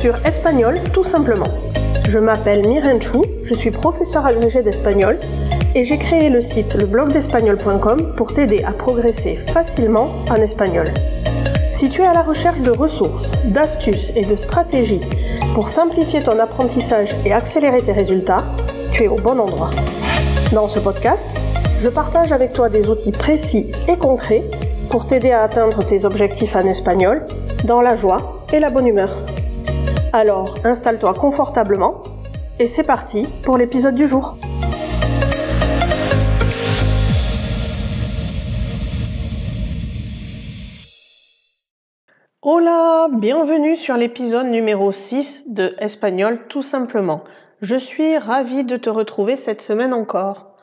sur Espagnol tout simplement. Je m'appelle Miren Chou, je suis professeur agrégé d'espagnol et j'ai créé le site leblogdespagnol.com pour t'aider à progresser facilement en espagnol. Si tu es à la recherche de ressources, d'astuces et de stratégies pour simplifier ton apprentissage et accélérer tes résultats, tu es au bon endroit. Dans ce podcast, je partage avec toi des outils précis et concrets pour t'aider à atteindre tes objectifs en espagnol dans la joie et la bonne humeur. Alors, installe-toi confortablement et c'est parti pour l'épisode du jour. Hola, bienvenue sur l'épisode numéro 6 de Espagnol tout simplement. Je suis ravie de te retrouver cette semaine encore.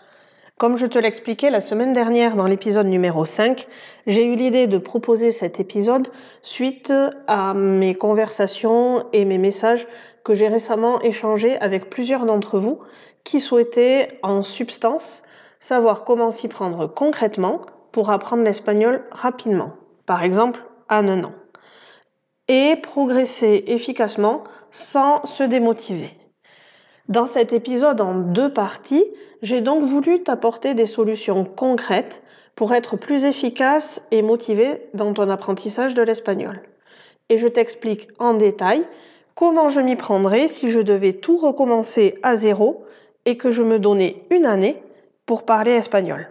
Comme je te l'expliquais la semaine dernière dans l'épisode numéro 5, j'ai eu l'idée de proposer cet épisode suite à mes conversations et mes messages que j'ai récemment échangés avec plusieurs d'entre vous qui souhaitaient en substance savoir comment s'y prendre concrètement pour apprendre l'espagnol rapidement, par exemple en un an, et progresser efficacement sans se démotiver. Dans cet épisode en deux parties, j'ai donc voulu t'apporter des solutions concrètes pour être plus efficace et motivé dans ton apprentissage de l'espagnol. Et je t'explique en détail comment je m'y prendrais si je devais tout recommencer à zéro et que je me donnais une année pour parler espagnol.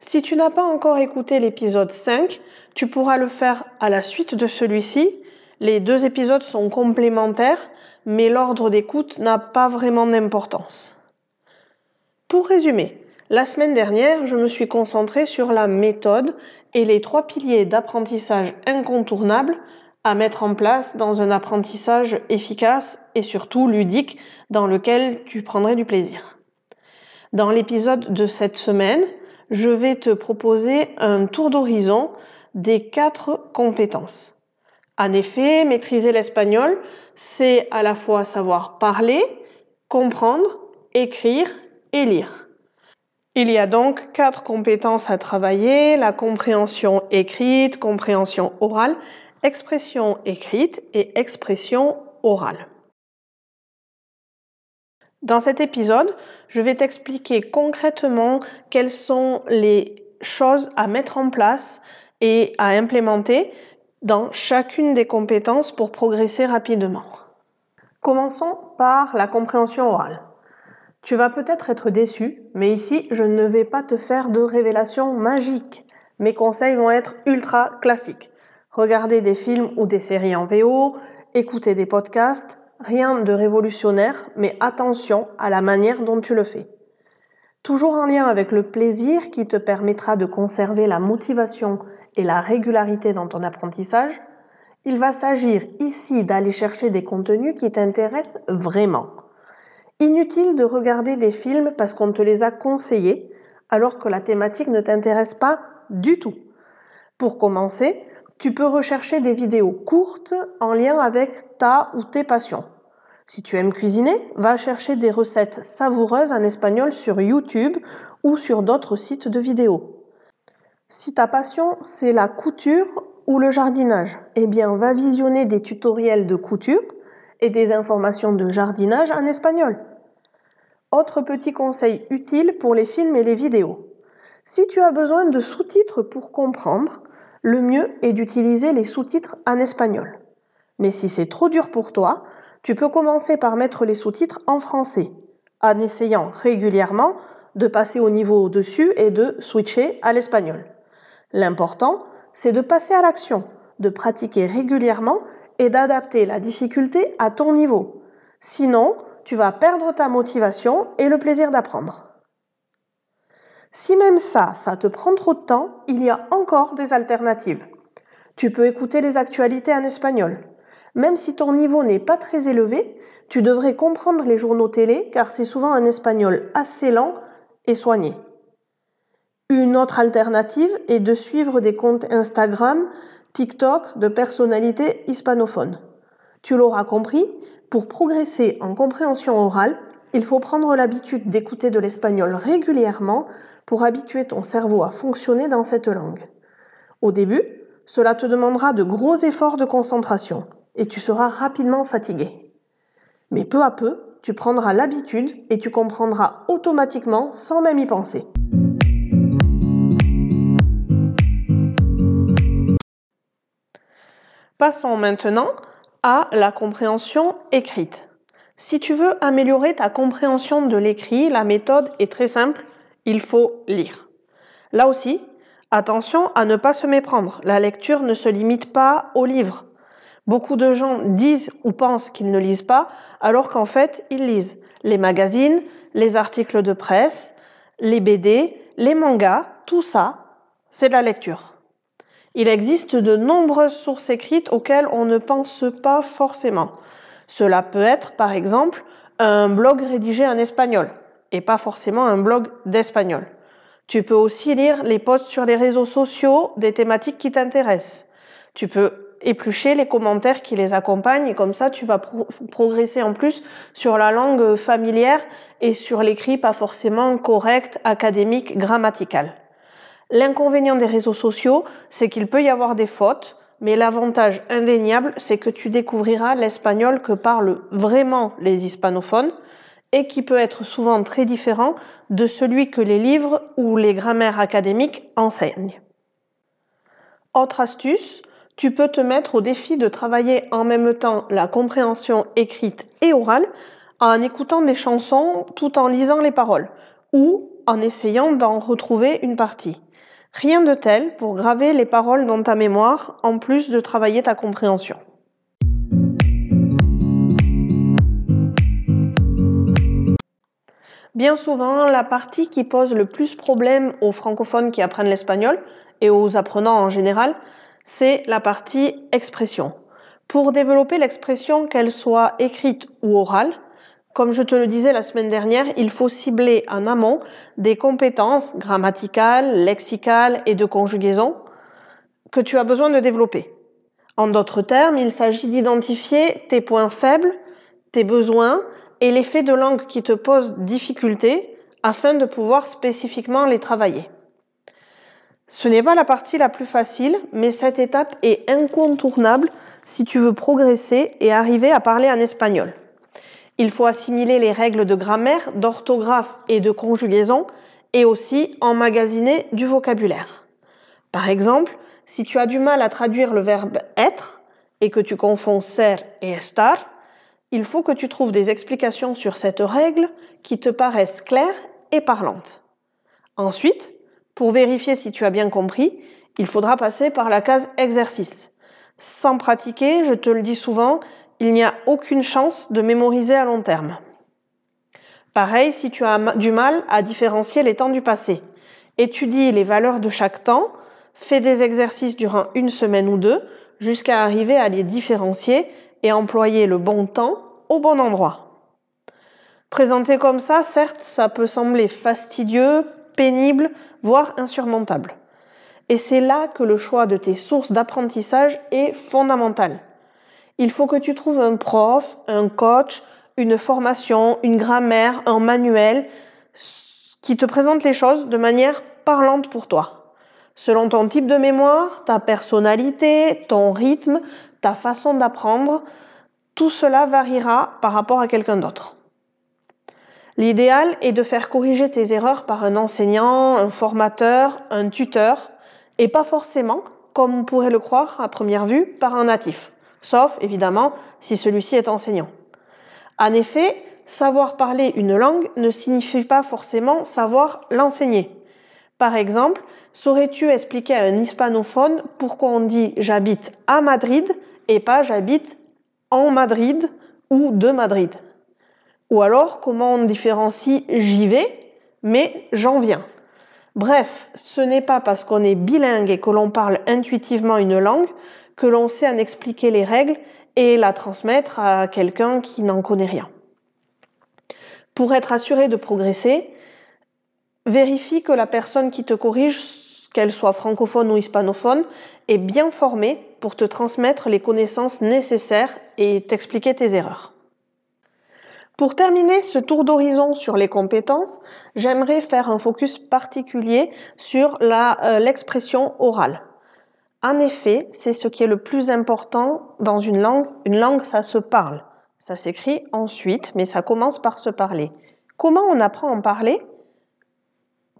Si tu n'as pas encore écouté l'épisode 5, tu pourras le faire à la suite de celui-ci. Les deux épisodes sont complémentaires, mais l'ordre d'écoute n'a pas vraiment d'importance. Pour résumer, la semaine dernière, je me suis concentrée sur la méthode et les trois piliers d'apprentissage incontournables à mettre en place dans un apprentissage efficace et surtout ludique dans lequel tu prendrais du plaisir. Dans l'épisode de cette semaine, je vais te proposer un tour d'horizon des quatre compétences. En effet, maîtriser l'espagnol, c'est à la fois savoir parler, comprendre, écrire lire. Il y a donc quatre compétences à travailler, la compréhension écrite, compréhension orale, expression écrite et expression orale. Dans cet épisode, je vais t'expliquer concrètement quelles sont les choses à mettre en place et à implémenter dans chacune des compétences pour progresser rapidement. Commençons par la compréhension orale. Tu vas peut-être être déçu, mais ici, je ne vais pas te faire de révélations magiques. Mes conseils vont être ultra classiques. Regarder des films ou des séries en VO, écouter des podcasts, rien de révolutionnaire, mais attention à la manière dont tu le fais. Toujours en lien avec le plaisir qui te permettra de conserver la motivation et la régularité dans ton apprentissage, il va s'agir ici d'aller chercher des contenus qui t'intéressent vraiment. Inutile de regarder des films parce qu'on te les a conseillés alors que la thématique ne t'intéresse pas du tout. Pour commencer, tu peux rechercher des vidéos courtes en lien avec ta ou tes passions. Si tu aimes cuisiner, va chercher des recettes savoureuses en espagnol sur YouTube ou sur d'autres sites de vidéos. Si ta passion c'est la couture ou le jardinage, eh bien va visionner des tutoriels de couture et des informations de jardinage en espagnol. Autre petit conseil utile pour les films et les vidéos. Si tu as besoin de sous-titres pour comprendre, le mieux est d'utiliser les sous-titres en espagnol. Mais si c'est trop dur pour toi, tu peux commencer par mettre les sous-titres en français, en essayant régulièrement de passer au niveau au-dessus et de switcher à l'espagnol. L'important, c'est de passer à l'action, de pratiquer régulièrement et d'adapter la difficulté à ton niveau. Sinon, tu vas perdre ta motivation et le plaisir d'apprendre. Si même ça, ça te prend trop de temps, il y a encore des alternatives. Tu peux écouter les actualités en espagnol. Même si ton niveau n'est pas très élevé, tu devrais comprendre les journaux télé car c'est souvent un espagnol assez lent et soigné. Une autre alternative est de suivre des comptes Instagram TikTok de personnalités hispanophones. Tu l'auras compris, pour progresser en compréhension orale, il faut prendre l'habitude d'écouter de l'espagnol régulièrement pour habituer ton cerveau à fonctionner dans cette langue. Au début, cela te demandera de gros efforts de concentration, et tu seras rapidement fatigué. Mais peu à peu, tu prendras l'habitude et tu comprendras automatiquement sans même y penser. Passons maintenant à la compréhension écrite. Si tu veux améliorer ta compréhension de l'écrit, la méthode est très simple, il faut lire. Là aussi, attention à ne pas se méprendre. La lecture ne se limite pas aux livres. Beaucoup de gens disent ou pensent qu'ils ne lisent pas, alors qu'en fait, ils lisent les magazines, les articles de presse, les BD, les mangas, tout ça, c'est de la lecture. Il existe de nombreuses sources écrites auxquelles on ne pense pas forcément. Cela peut être, par exemple, un blog rédigé en espagnol et pas forcément un blog d'espagnol. Tu peux aussi lire les posts sur les réseaux sociaux des thématiques qui t'intéressent. Tu peux éplucher les commentaires qui les accompagnent et comme ça tu vas progresser en plus sur la langue familière et sur l'écrit pas forcément correct, académique, grammatical. L'inconvénient des réseaux sociaux, c'est qu'il peut y avoir des fautes, mais l'avantage indéniable, c'est que tu découvriras l'espagnol que parlent vraiment les hispanophones et qui peut être souvent très différent de celui que les livres ou les grammaires académiques enseignent. Autre astuce, tu peux te mettre au défi de travailler en même temps la compréhension écrite et orale en écoutant des chansons tout en lisant les paroles ou en essayant d'en retrouver une partie. Rien de tel pour graver les paroles dans ta mémoire en plus de travailler ta compréhension. Bien souvent, la partie qui pose le plus problème aux francophones qui apprennent l'espagnol et aux apprenants en général, c'est la partie expression. Pour développer l'expression, qu'elle soit écrite ou orale, comme je te le disais la semaine dernière, il faut cibler en amont des compétences grammaticales, lexicales et de conjugaison que tu as besoin de développer. En d'autres termes, il s'agit d'identifier tes points faibles, tes besoins et les faits de langue qui te posent difficulté afin de pouvoir spécifiquement les travailler. Ce n'est pas la partie la plus facile, mais cette étape est incontournable si tu veux progresser et arriver à parler en espagnol. Il faut assimiler les règles de grammaire, d'orthographe et de conjugaison et aussi emmagasiner du vocabulaire. Par exemple, si tu as du mal à traduire le verbe être et que tu confonds ser et estar, il faut que tu trouves des explications sur cette règle qui te paraissent claires et parlantes. Ensuite, pour vérifier si tu as bien compris, il faudra passer par la case exercice. Sans pratiquer, je te le dis souvent, il n'y a aucune chance de mémoriser à long terme. Pareil si tu as du mal à différencier les temps du passé. Étudie les valeurs de chaque temps, fais des exercices durant une semaine ou deux jusqu'à arriver à les différencier et employer le bon temps au bon endroit. Présenté comme ça, certes, ça peut sembler fastidieux, pénible, voire insurmontable. Et c'est là que le choix de tes sources d'apprentissage est fondamental il faut que tu trouves un prof, un coach, une formation, une grammaire, un manuel qui te présente les choses de manière parlante pour toi. Selon ton type de mémoire, ta personnalité, ton rythme, ta façon d'apprendre, tout cela variera par rapport à quelqu'un d'autre. L'idéal est de faire corriger tes erreurs par un enseignant, un formateur, un tuteur, et pas forcément, comme on pourrait le croire à première vue, par un natif sauf évidemment si celui-ci est enseignant. En effet, savoir parler une langue ne signifie pas forcément savoir l'enseigner. Par exemple, saurais-tu expliquer à un hispanophone pourquoi on dit j'habite à Madrid et pas j'habite en Madrid ou de Madrid Ou alors comment on différencie j'y vais mais j'en viens Bref, ce n'est pas parce qu'on est bilingue et que l'on parle intuitivement une langue que l'on sait en expliquer les règles et la transmettre à quelqu'un qui n'en connaît rien. Pour être assuré de progresser, vérifie que la personne qui te corrige, qu'elle soit francophone ou hispanophone, est bien formée pour te transmettre les connaissances nécessaires et t'expliquer tes erreurs. Pour terminer ce tour d'horizon sur les compétences, j'aimerais faire un focus particulier sur euh, l'expression orale. En effet, c'est ce qui est le plus important dans une langue. Une langue, ça se parle. Ça s'écrit ensuite, mais ça commence par se parler. Comment on apprend à en parler?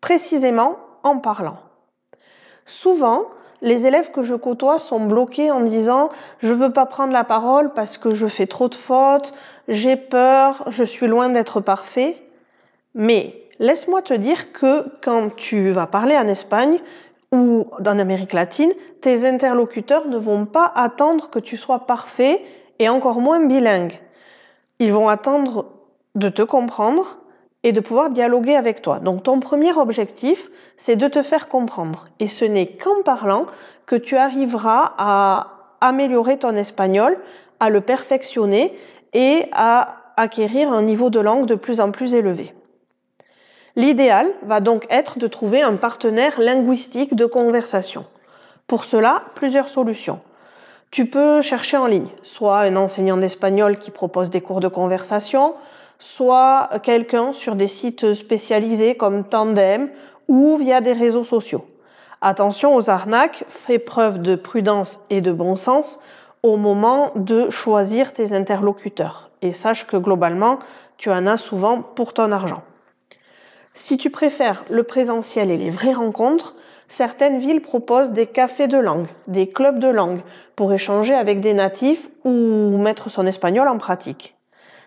Précisément en parlant. Souvent, les élèves que je côtoie sont bloqués en disant je ne veux pas prendre la parole parce que je fais trop de fautes, j'ai peur, je suis loin d'être parfait. Mais laisse-moi te dire que quand tu vas parler en Espagne ou en Amérique latine, tes interlocuteurs ne vont pas attendre que tu sois parfait et encore moins bilingue. Ils vont attendre de te comprendre et de pouvoir dialoguer avec toi. Donc ton premier objectif, c'est de te faire comprendre. Et ce n'est qu'en parlant que tu arriveras à améliorer ton espagnol, à le perfectionner et à acquérir un niveau de langue de plus en plus élevé. L'idéal va donc être de trouver un partenaire linguistique de conversation. Pour cela, plusieurs solutions. Tu peux chercher en ligne, soit un enseignant d'espagnol qui propose des cours de conversation, soit quelqu'un sur des sites spécialisés comme Tandem ou via des réseaux sociaux. Attention aux arnaques, fais preuve de prudence et de bon sens au moment de choisir tes interlocuteurs et sache que globalement, tu en as souvent pour ton argent. Si tu préfères le présentiel et les vraies rencontres, certaines villes proposent des cafés de langue, des clubs de langue pour échanger avec des natifs ou mettre son espagnol en pratique.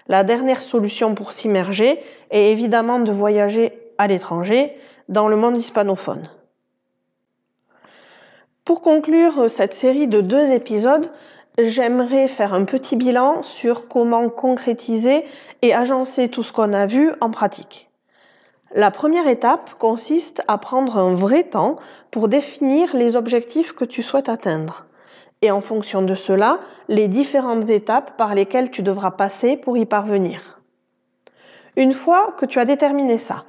La dernière solution pour s'immerger est évidemment de voyager à l'étranger, dans le monde hispanophone. Pour conclure cette série de deux épisodes, j'aimerais faire un petit bilan sur comment concrétiser et agencer tout ce qu'on a vu en pratique. La première étape consiste à prendre un vrai temps pour définir les objectifs que tu souhaites atteindre et en fonction de cela, les différentes étapes par lesquelles tu devras passer pour y parvenir. Une fois que tu as déterminé ça,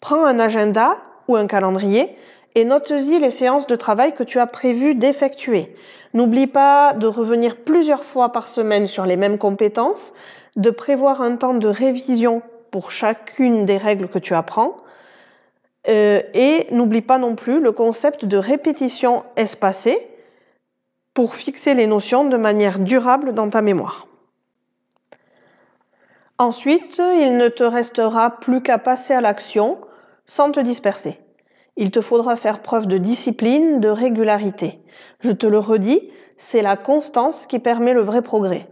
prends un agenda ou un calendrier et note-y les séances de travail que tu as prévu d'effectuer. N'oublie pas de revenir plusieurs fois par semaine sur les mêmes compétences, de prévoir un temps de révision pour chacune des règles que tu apprends. Euh, et n'oublie pas non plus le concept de répétition espacée pour fixer les notions de manière durable dans ta mémoire. Ensuite, il ne te restera plus qu'à passer à l'action sans te disperser. Il te faudra faire preuve de discipline, de régularité. Je te le redis, c'est la constance qui permet le vrai progrès.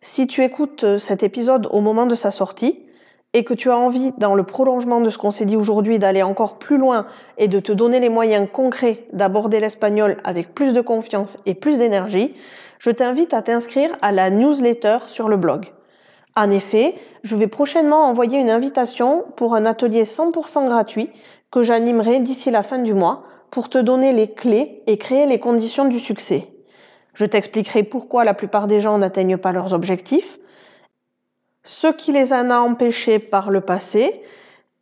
Si tu écoutes cet épisode au moment de sa sortie, et que tu as envie, dans le prolongement de ce qu'on s'est dit aujourd'hui, d'aller encore plus loin et de te donner les moyens concrets d'aborder l'espagnol avec plus de confiance et plus d'énergie, je t'invite à t'inscrire à la newsletter sur le blog. En effet, je vais prochainement envoyer une invitation pour un atelier 100% gratuit que j'animerai d'ici la fin du mois pour te donner les clés et créer les conditions du succès. Je t'expliquerai pourquoi la plupart des gens n'atteignent pas leurs objectifs, ce qui les en a empêchés par le passé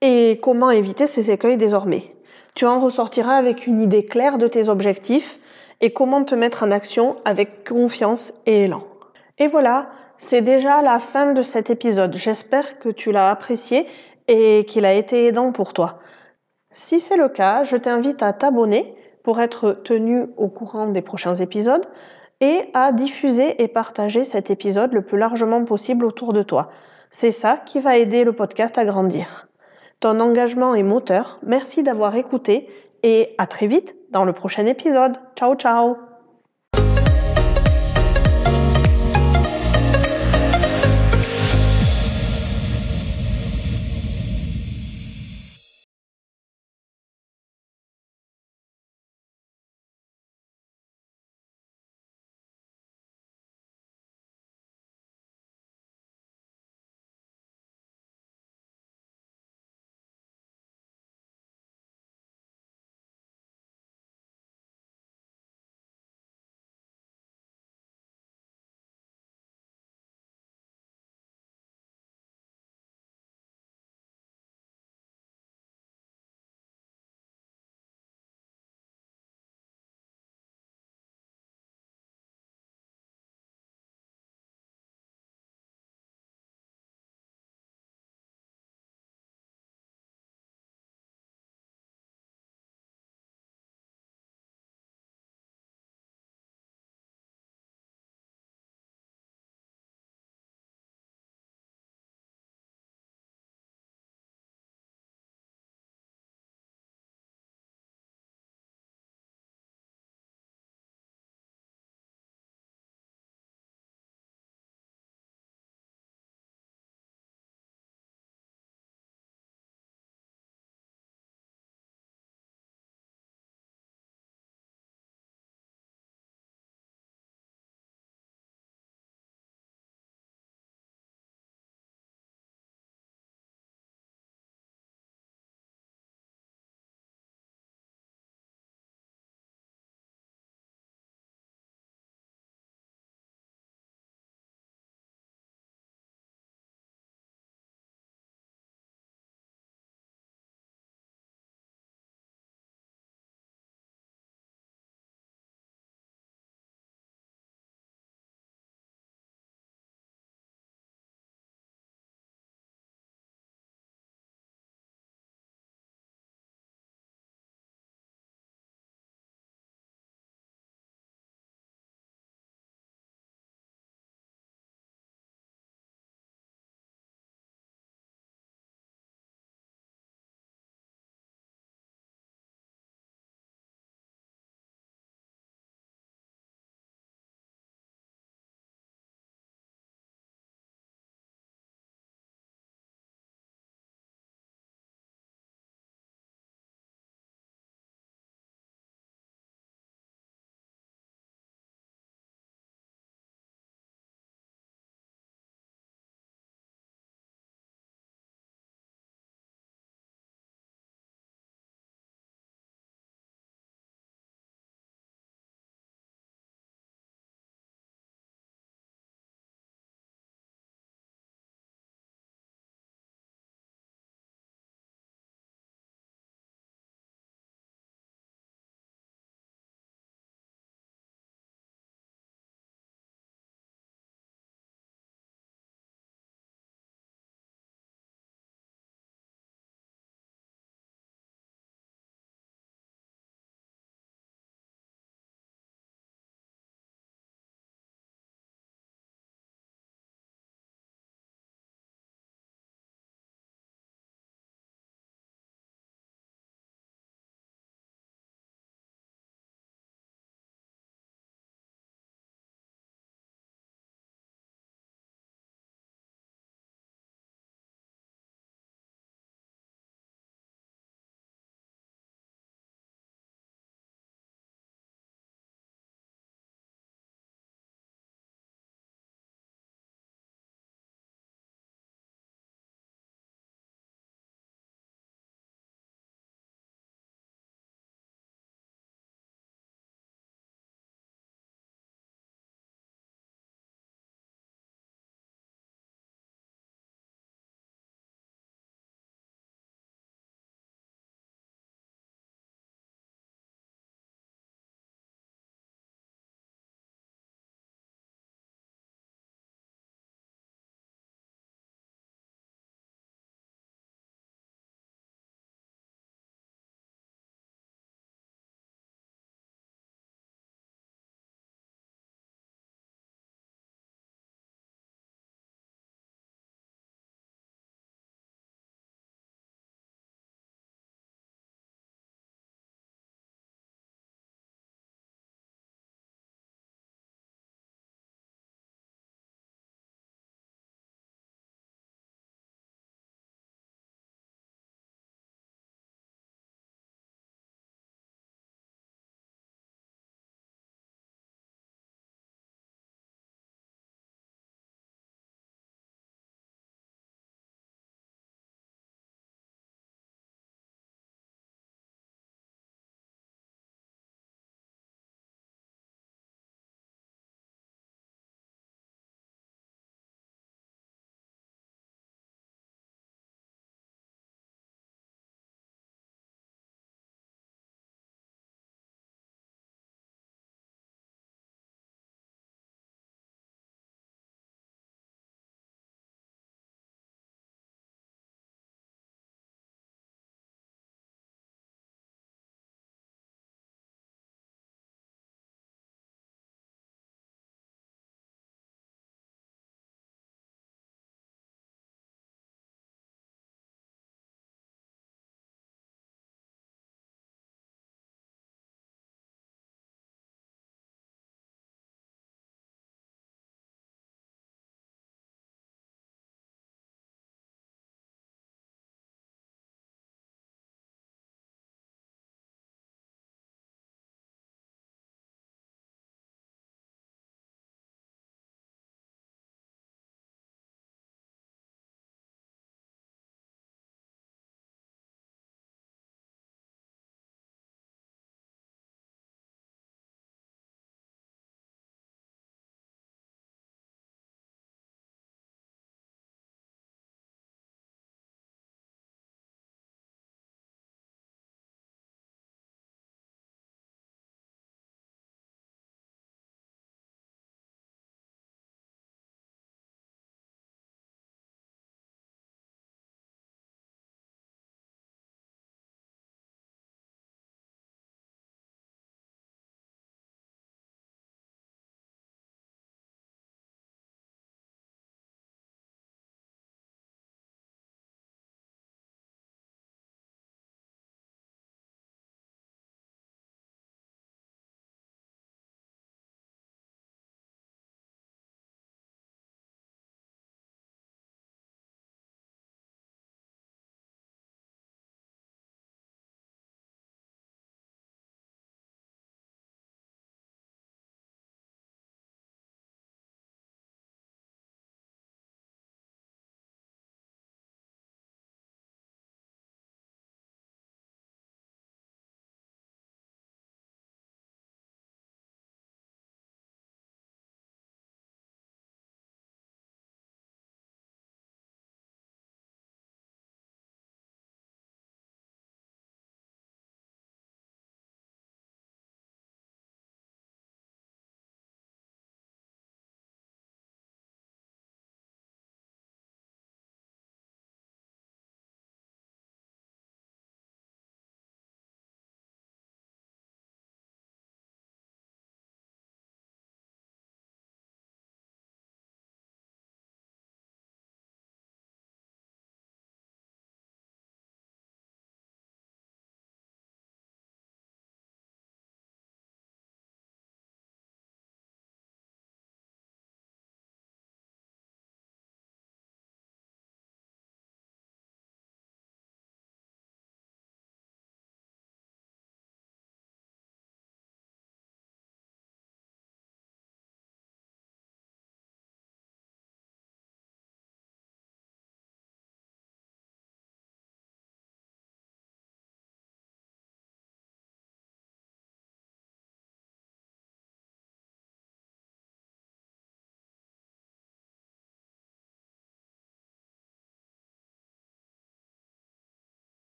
et comment éviter ces écueils désormais. Tu en ressortiras avec une idée claire de tes objectifs et comment te mettre en action avec confiance et élan. Et voilà, c'est déjà la fin de cet épisode. J'espère que tu l'as apprécié et qu'il a été aidant pour toi. Si c'est le cas, je t'invite à t'abonner pour être tenu au courant des prochains épisodes et à diffuser et partager cet épisode le plus largement possible autour de toi. C'est ça qui va aider le podcast à grandir. Ton engagement est moteur. Merci d'avoir écouté et à très vite dans le prochain épisode. Ciao ciao